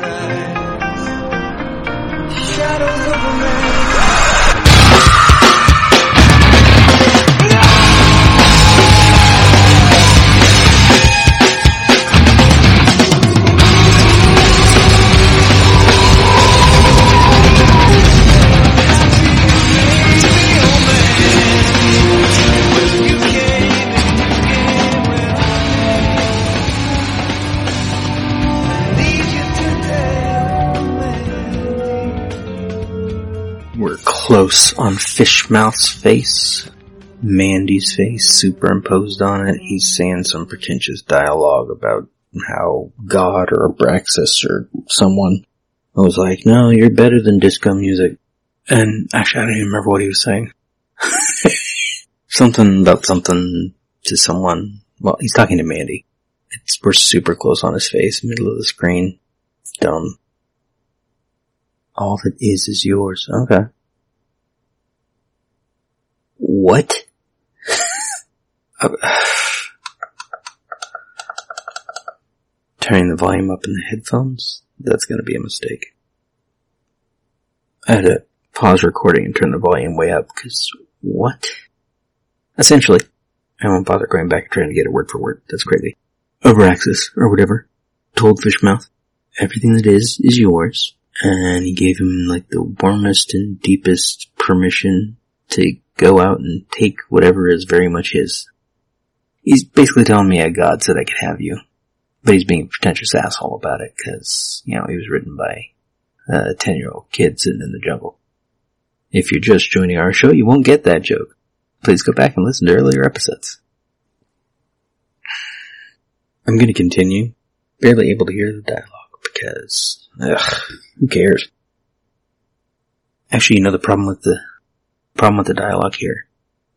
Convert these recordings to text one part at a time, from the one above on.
eyes. Close on Fishmouth's face. Mandy's face superimposed on it. He's saying some pretentious dialogue about how God or Abraxas or someone was like, no, you're better than disco music. And actually, I don't even remember what he was saying. something about something to someone. Well, he's talking to Mandy. It's, we're super close on his face, middle of the screen. Dumb. All that is is yours. Okay. What? Turning the volume up in the headphones? That's gonna be a mistake. I had to pause recording and turn the volume way up, cause what? Essentially, I won't bother going back and trying to get it word for word. That's crazy. Overaxis, or whatever, told Fishmouth, everything that is, is yours. And he gave him like the warmest and deepest permission to go out and take whatever is very much his. He's basically telling me a god said I could have you. But he's being a pretentious asshole about it because, you know, he was written by a 10 year old kid sitting in the jungle. If you're just joining our show, you won't get that joke. Please go back and listen to earlier episodes. I'm gonna continue. Barely able to hear the dialogue because, ugh, who cares? Actually, you know the problem with the, problem with the dialogue here?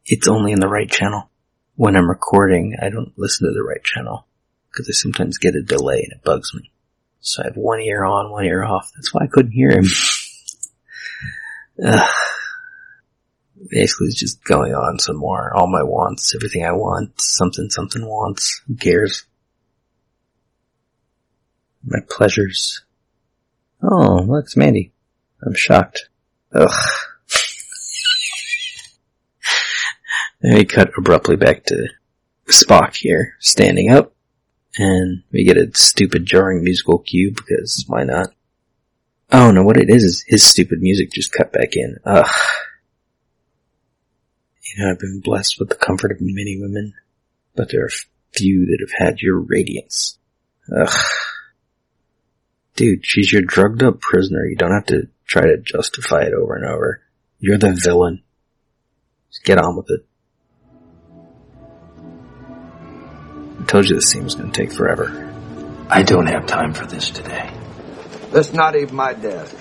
It's only in the right channel. When I'm recording, I don't listen to the right channel because I sometimes get a delay and it bugs me. So I have one ear on, one ear off. That's why I couldn't hear him. Basically, it's just going on some more. All my wants, everything I want, something something wants. Who cares? My pleasures. Oh, look, it's Mandy. I'm shocked. Ugh. Then we cut abruptly back to Spock here, standing up, and we get a stupid jarring musical cue because why not? Oh no, what it is is his stupid music just cut back in. Ugh. You know, I've been blessed with the comfort of many women, but there are few that have had your radiance. Ugh. Dude, she's your drugged up prisoner. You don't have to try to justify it over and over. You're the villain. Just get on with it. I told you this scene was going to take forever. I don't have time for this today. That's not even my desk.